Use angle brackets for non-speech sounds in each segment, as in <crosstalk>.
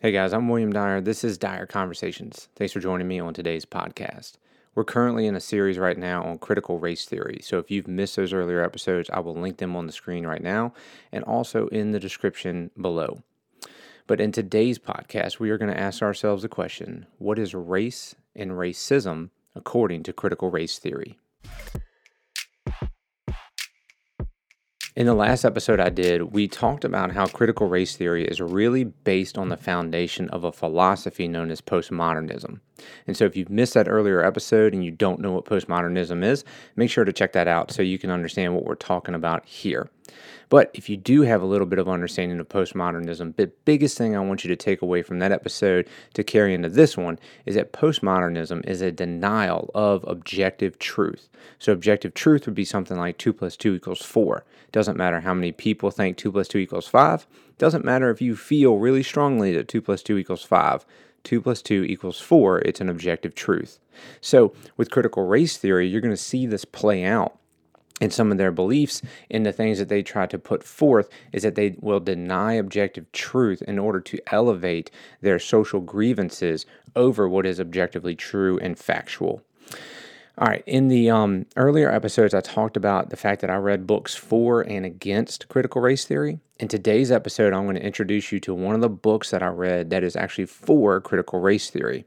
Hey guys, I'm William Dyer. This is Dyer Conversations. Thanks for joining me on today's podcast. We're currently in a series right now on critical race theory. So if you've missed those earlier episodes, I will link them on the screen right now and also in the description below. But in today's podcast, we are going to ask ourselves the question what is race and racism according to critical race theory? In the last episode I did, we talked about how critical race theory is really based on the foundation of a philosophy known as postmodernism. And so, if you've missed that earlier episode and you don't know what postmodernism is, make sure to check that out so you can understand what we're talking about here. But if you do have a little bit of understanding of postmodernism, the biggest thing I want you to take away from that episode to carry into this one is that postmodernism is a denial of objective truth. So, objective truth would be something like 2 plus 2 equals 4. Doesn't matter how many people think 2 plus 2 equals 5. Doesn't matter if you feel really strongly that 2 plus 2 equals 5. 2 plus 2 equals 4, it's an objective truth. So, with critical race theory, you're going to see this play out in some of their beliefs in the things that they try to put forth is that they will deny objective truth in order to elevate their social grievances over what is objectively true and factual. All right, in the um, earlier episodes, I talked about the fact that I read books for and against critical race theory. In today's episode, I'm going to introduce you to one of the books that I read that is actually for critical race theory.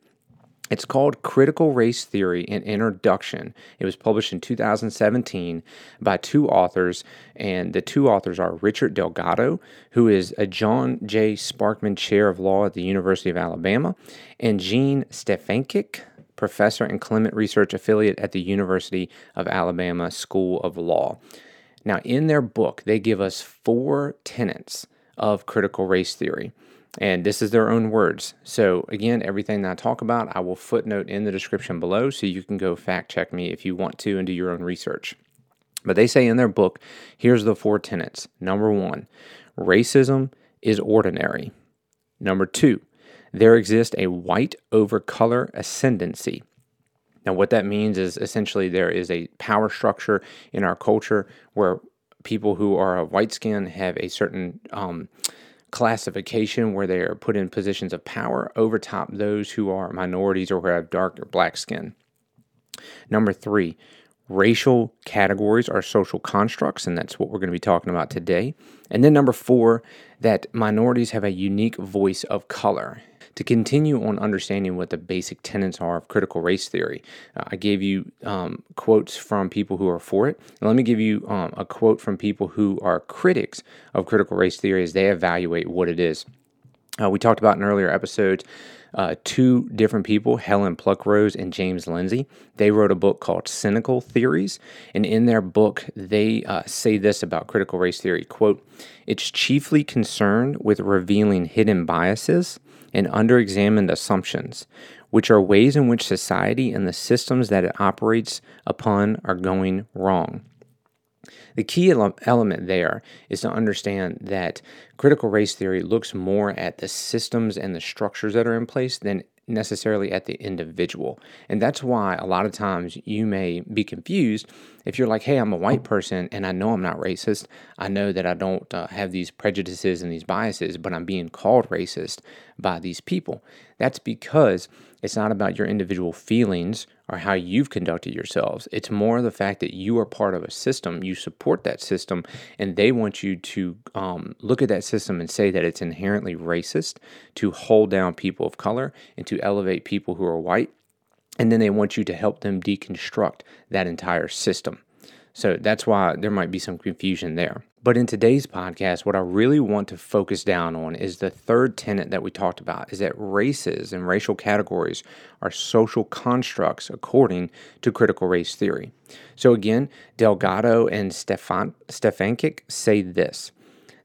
It's called Critical Race Theory An Introduction. It was published in 2017 by two authors, and the two authors are Richard Delgado, who is a John J. Sparkman Chair of Law at the University of Alabama, and Jean Stefancic, professor and Clement Research Affiliate at the University of Alabama School of Law. Now, in their book, they give us four tenets of critical race theory. And this is their own words. So, again, everything that I talk about, I will footnote in the description below so you can go fact check me if you want to and do your own research. But they say in their book here's the four tenets. Number one, racism is ordinary. Number two, there exists a white over color ascendancy. Now, what that means is essentially there is a power structure in our culture where people who are of white skin have a certain um, classification where they are put in positions of power over top those who are minorities or who have dark or black skin. Number three, racial categories are social constructs, and that's what we're going to be talking about today. And then number four, that minorities have a unique voice of color to continue on understanding what the basic tenets are of critical race theory. Uh, I gave you um, quotes from people who are for it. And let me give you um, a quote from people who are critics of critical race theory as they evaluate what it is. Uh, we talked about in earlier episodes uh, two different people, Helen Pluckrose and James Lindsay. They wrote a book called Cynical Theories, and in their book, they uh, say this about critical race theory: "quote It's chiefly concerned with revealing hidden biases." And underexamined assumptions, which are ways in which society and the systems that it operates upon are going wrong. The key element there is to understand that critical race theory looks more at the systems and the structures that are in place than necessarily at the individual. And that's why a lot of times you may be confused if you're like, hey, I'm a white person and I know I'm not racist. I know that I don't uh, have these prejudices and these biases, but I'm being called racist by these people. That's because it's not about your individual feelings or how you've conducted yourselves. It's more the fact that you are part of a system, you support that system, and they want you to um, look at that system and say that it's inherently racist to hold down people of color and to elevate people who are white. And then they want you to help them deconstruct that entire system. So that's why there might be some confusion there. But in today's podcast, what I really want to focus down on is the third tenet that we talked about is that races and racial categories are social constructs according to critical race theory. So again, Delgado and Stefan Stefancic say this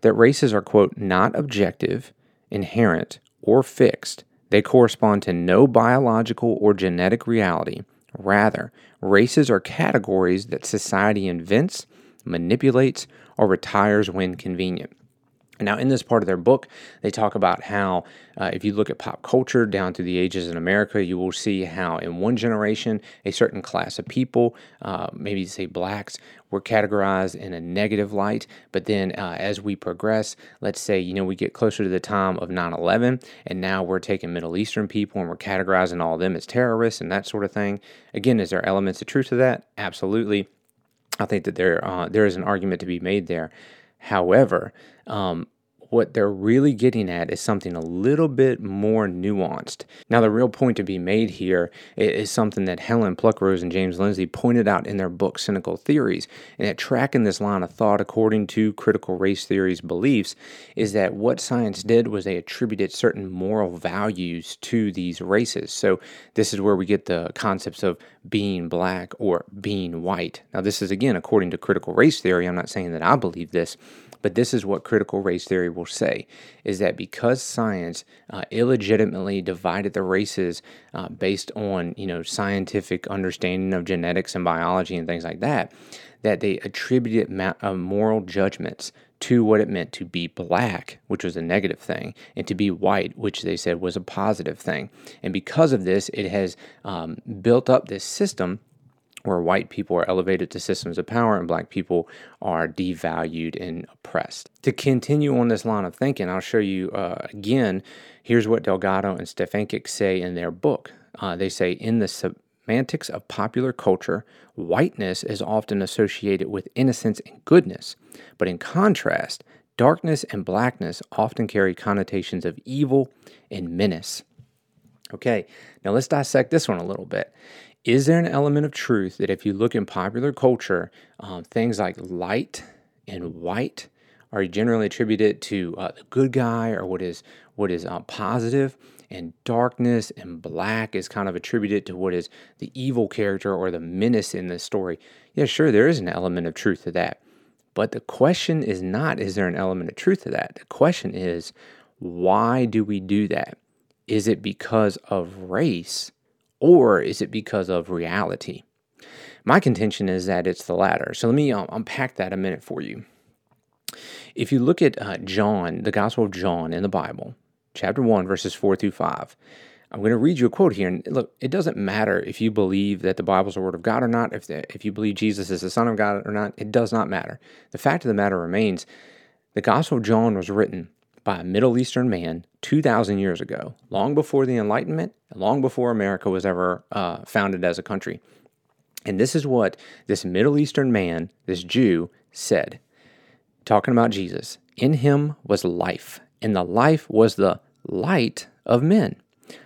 that races are quote not objective, inherent, or fixed. They correspond to no biological or genetic reality. Rather, races are categories that society invents, manipulates, or retires when convenient. Now, in this part of their book, they talk about how, uh, if you look at pop culture down through the ages in America, you will see how, in one generation, a certain class of people, uh, maybe say blacks, were categorized in a negative light. But then, uh, as we progress, let's say, you know, we get closer to the time of 9 11, and now we're taking Middle Eastern people and we're categorizing all of them as terrorists and that sort of thing. Again, is there elements of truth to that? Absolutely. I think that there uh, there is an argument to be made there. However, um, what they're really getting at is something a little bit more nuanced. Now, the real point to be made here is something that Helen Pluckrose and James Lindsay pointed out in their book, Cynical Theories. And that tracking this line of thought according to critical race theory's beliefs is that what science did was they attributed certain moral values to these races. So, this is where we get the concepts of being black or being white. Now, this is again according to critical race theory. I'm not saying that I believe this. But this is what critical race theory will say is that because science uh, illegitimately divided the races uh, based on, you know, scientific understanding of genetics and biology and things like that, that they attributed ma- uh, moral judgments to what it meant to be black, which was a negative thing, and to be white, which they said was a positive thing. And because of this, it has um, built up this system where white people are elevated to systems of power and black people are devalued and oppressed. To continue on this line of thinking, I'll show you uh, again. Here's what Delgado and Stefancic say in their book. Uh, they say, in the semantics of popular culture, whiteness is often associated with innocence and goodness, but in contrast, darkness and blackness often carry connotations of evil and menace. Okay, now let's dissect this one a little bit is there an element of truth that if you look in popular culture, um, things like light and white are generally attributed to uh, the good guy or what is what is uh, positive, and darkness and black is kind of attributed to what is the evil character or the menace in the story. Yeah, sure, there is an element of truth to that. But the question is not, is there an element of truth to that? The question is, why do we do that? Is it because of race or is it because of reality? My contention is that it's the latter. So let me um, unpack that a minute for you. If you look at uh, John, the Gospel of John in the Bible, chapter 1, verses 4 through 5, I'm going to read you a quote here. And look, it doesn't matter if you believe that the Bible is the Word of God or not, if, the, if you believe Jesus is the Son of God or not, it does not matter. The fact of the matter remains the Gospel of John was written by a Middle Eastern man 2,000 years ago, long before the Enlightenment, long before America was ever uh, founded as a country. And this is what this Middle Eastern man, this Jew, said, talking about Jesus. In him was life, and the life was the light of men.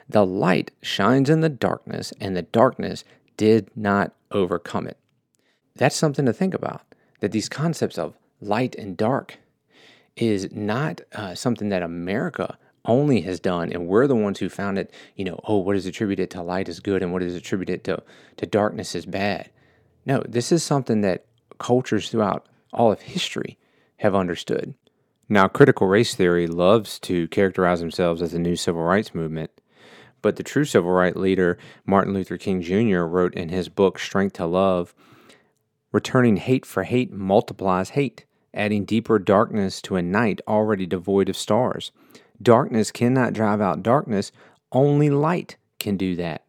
The light shines in the darkness, and the darkness did not overcome it. That's something to think about. That these concepts of light and dark is not uh, something that America only has done, and we're the ones who found it. You know, oh, what is attributed to light is good, and what is attributed to to darkness is bad. No, this is something that cultures throughout all of history have understood. Now, critical race theory loves to characterize themselves as the new civil rights movement, but the true civil rights leader, Martin Luther King Jr., wrote in his book, Strength to Love Returning hate for hate multiplies hate adding deeper darkness to a night already devoid of stars. Darkness cannot drive out darkness, only light can do that.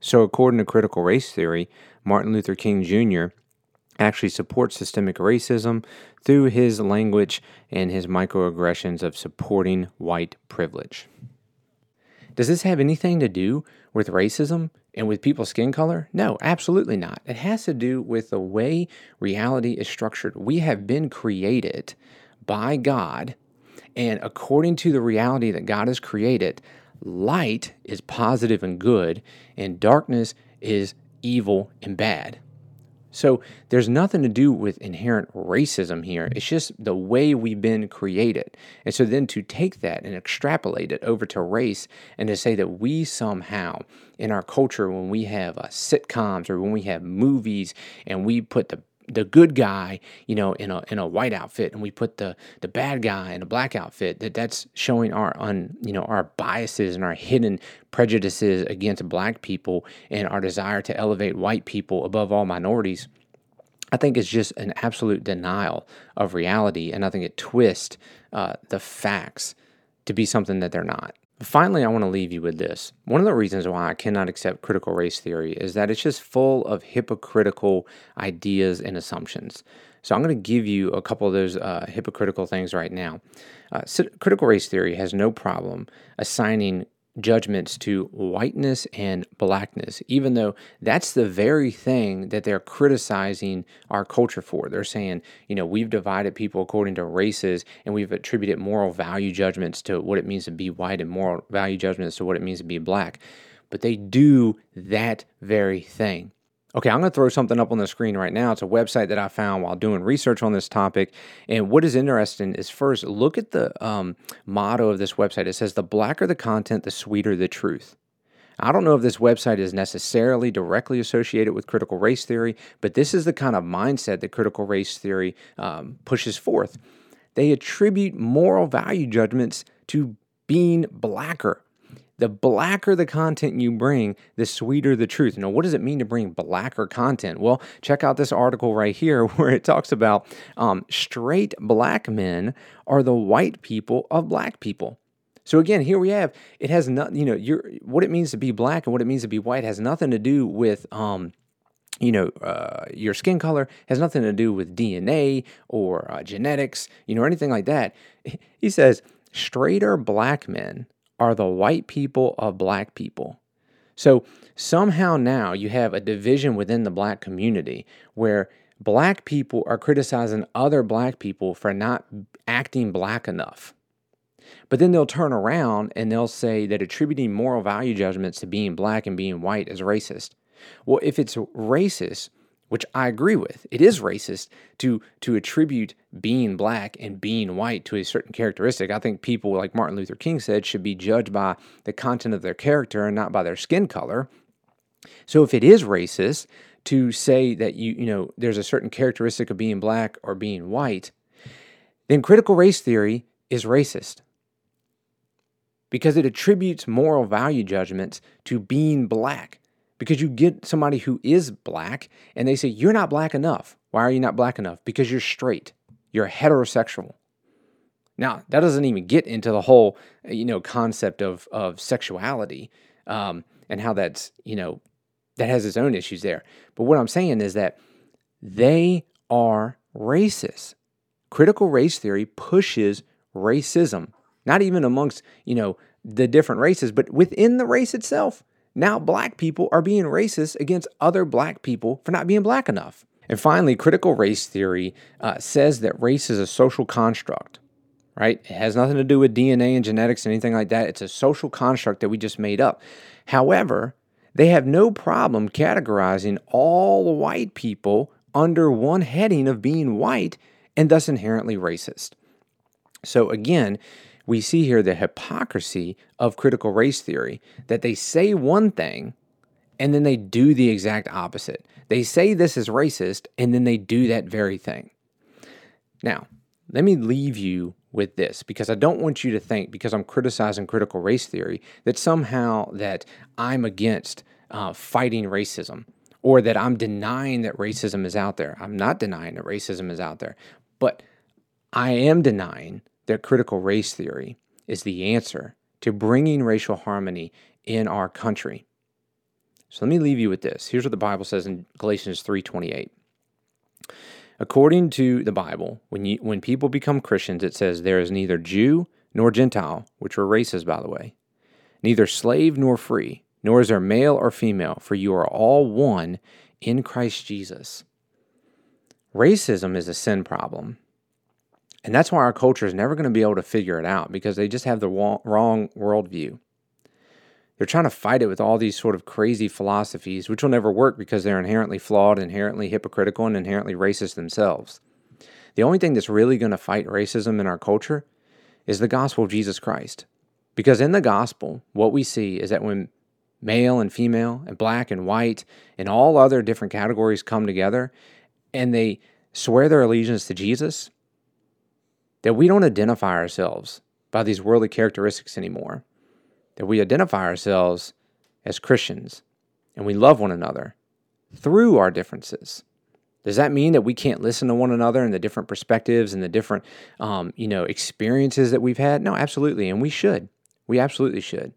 So, according to critical race theory, Martin Luther King Jr. actually supports systemic racism through his language and his microaggressions of supporting white privilege. Does this have anything to do with racism and with people's skin color? No, absolutely not. It has to do with the way reality is structured. We have been created by God, and according to the reality that God has created, light is positive and good, and darkness is evil and bad. So there's nothing to do with inherent racism here. It's just the way we've been created. And so then to take that and extrapolate it over to race and to say that we somehow in our culture, when we have uh, sitcoms or when we have movies and we put the the good guy, you know, in a in a white outfit, and we put the the bad guy in a black outfit. That that's showing our un you know our biases and our hidden prejudices against black people and our desire to elevate white people above all minorities. I think is just an absolute denial of reality, and I think it twists uh, the facts to be something that they're not. Finally, I want to leave you with this. One of the reasons why I cannot accept critical race theory is that it's just full of hypocritical ideas and assumptions. So I'm going to give you a couple of those uh, hypocritical things right now. Uh, critical race theory has no problem assigning judgments to whiteness and blackness, even though that's the very thing that they're criticizing our culture for. They're saying, you know, we've divided people according to races and we've attributed moral value judgments to what it means to be white and moral value judgments to what it means to be black. But they do that very thing. Okay, I'm going to throw something up on the screen right now. It's a website that I found while doing research on this topic. And what is interesting is first, look at the um, motto of this website. It says, The blacker the content, the sweeter the truth. I don't know if this website is necessarily directly associated with critical race theory, but this is the kind of mindset that critical race theory um, pushes forth. They attribute moral value judgments to being blacker the blacker the content you bring, the sweeter the truth. Now, what does it mean to bring blacker content? Well, check out this article right here <laughs> where it talks about um, straight black men are the white people of black people. So again, here we have it has not you know your what it means to be black and what it means to be white has nothing to do with um, you know, uh, your skin color has nothing to do with DNA or uh, genetics, you know, anything like that. <laughs> He says straighter black men are the white people of black people. So somehow now you have a division within the black community where black people are criticizing other black people for not acting black enough. But then they'll turn around and they'll say that attributing moral value judgments to being black and being white is racist. Well, if it's racist, which I agree with. It is racist to to attribute being black and being white to a certain characteristic. I think people like Martin Luther King said should be judged by the content of their character and not by their skin color. So if it is racist to say that you you know there's a certain characteristic of being black or being white, then critical race theory is racist. Because it attributes moral value judgments to being black because you get somebody who is black and they say, You're not black enough. Why are you not black enough? Because you're straight, you're heterosexual. Now, that doesn't even get into the whole, you know, concept of, of sexuality um, and how that's, you know, that has its own issues there. But what I'm saying is that they are racist. Critical race theory pushes racism, not even amongst, you know, the different races, but within the race itself. Now, black people are being racist against other black people for not being black enough. And finally, critical race theory uh, says that race is a social construct, right? It has nothing to do with DNA and genetics and anything like that. It's a social construct that we just made up. However, they have no problem categorizing all white people under one heading of being white and thus inherently racist. So, again, we see here the hypocrisy of critical race theory that they say one thing and then they do the exact opposite. They say this is racist and then they do that very thing. Now, let me leave you with this because I don't want you to think because I'm criticizing critical race theory that somehow that I'm against uh, fighting racism or that I'm denying that racism is out there. I'm not denying that racism is out there, but I am denying that critical race theory is the answer to bringing racial harmony in our country. So let me leave you with this. Here's what the Bible says in Galatians 3:28. According to the Bible, when you when people become Christians, it says there is neither Jew nor Gentile, which are races by the way, neither slave nor free, nor is there male or female, for you are all one in Christ Jesus. Racism is a sin problem. And that's why our culture is never going to be able to figure it out because they just have the wrong worldview. They're trying to fight it with all these sort of crazy philosophies, which will never work because they're inherently flawed, inherently hypocritical, and inherently racist themselves. The only thing that's really going to fight racism in our culture is the gospel of Jesus Christ. Because in the gospel, what we see is that when male and female, and black and white, and all other different categories come together and they swear their allegiance to Jesus, that we don't identify ourselves by these worldly characteristics anymore, that we identify ourselves as Christians and we love one another through our differences. Does that mean that we can't listen to one another and the different perspectives and the different, um, you know, experiences that we've had? No, absolutely, and we should. We absolutely should.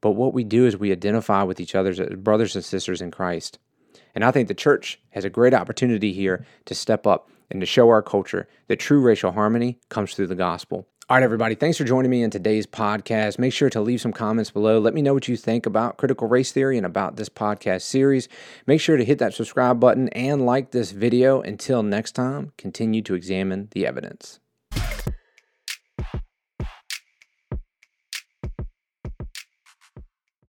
But what we do is we identify with each other as brothers and sisters in Christ. And I think the church has a great opportunity here to step up and to show our culture that true racial harmony comes through the gospel. All right, everybody, thanks for joining me in today's podcast. Make sure to leave some comments below. Let me know what you think about critical race theory and about this podcast series. Make sure to hit that subscribe button and like this video. Until next time, continue to examine the evidence.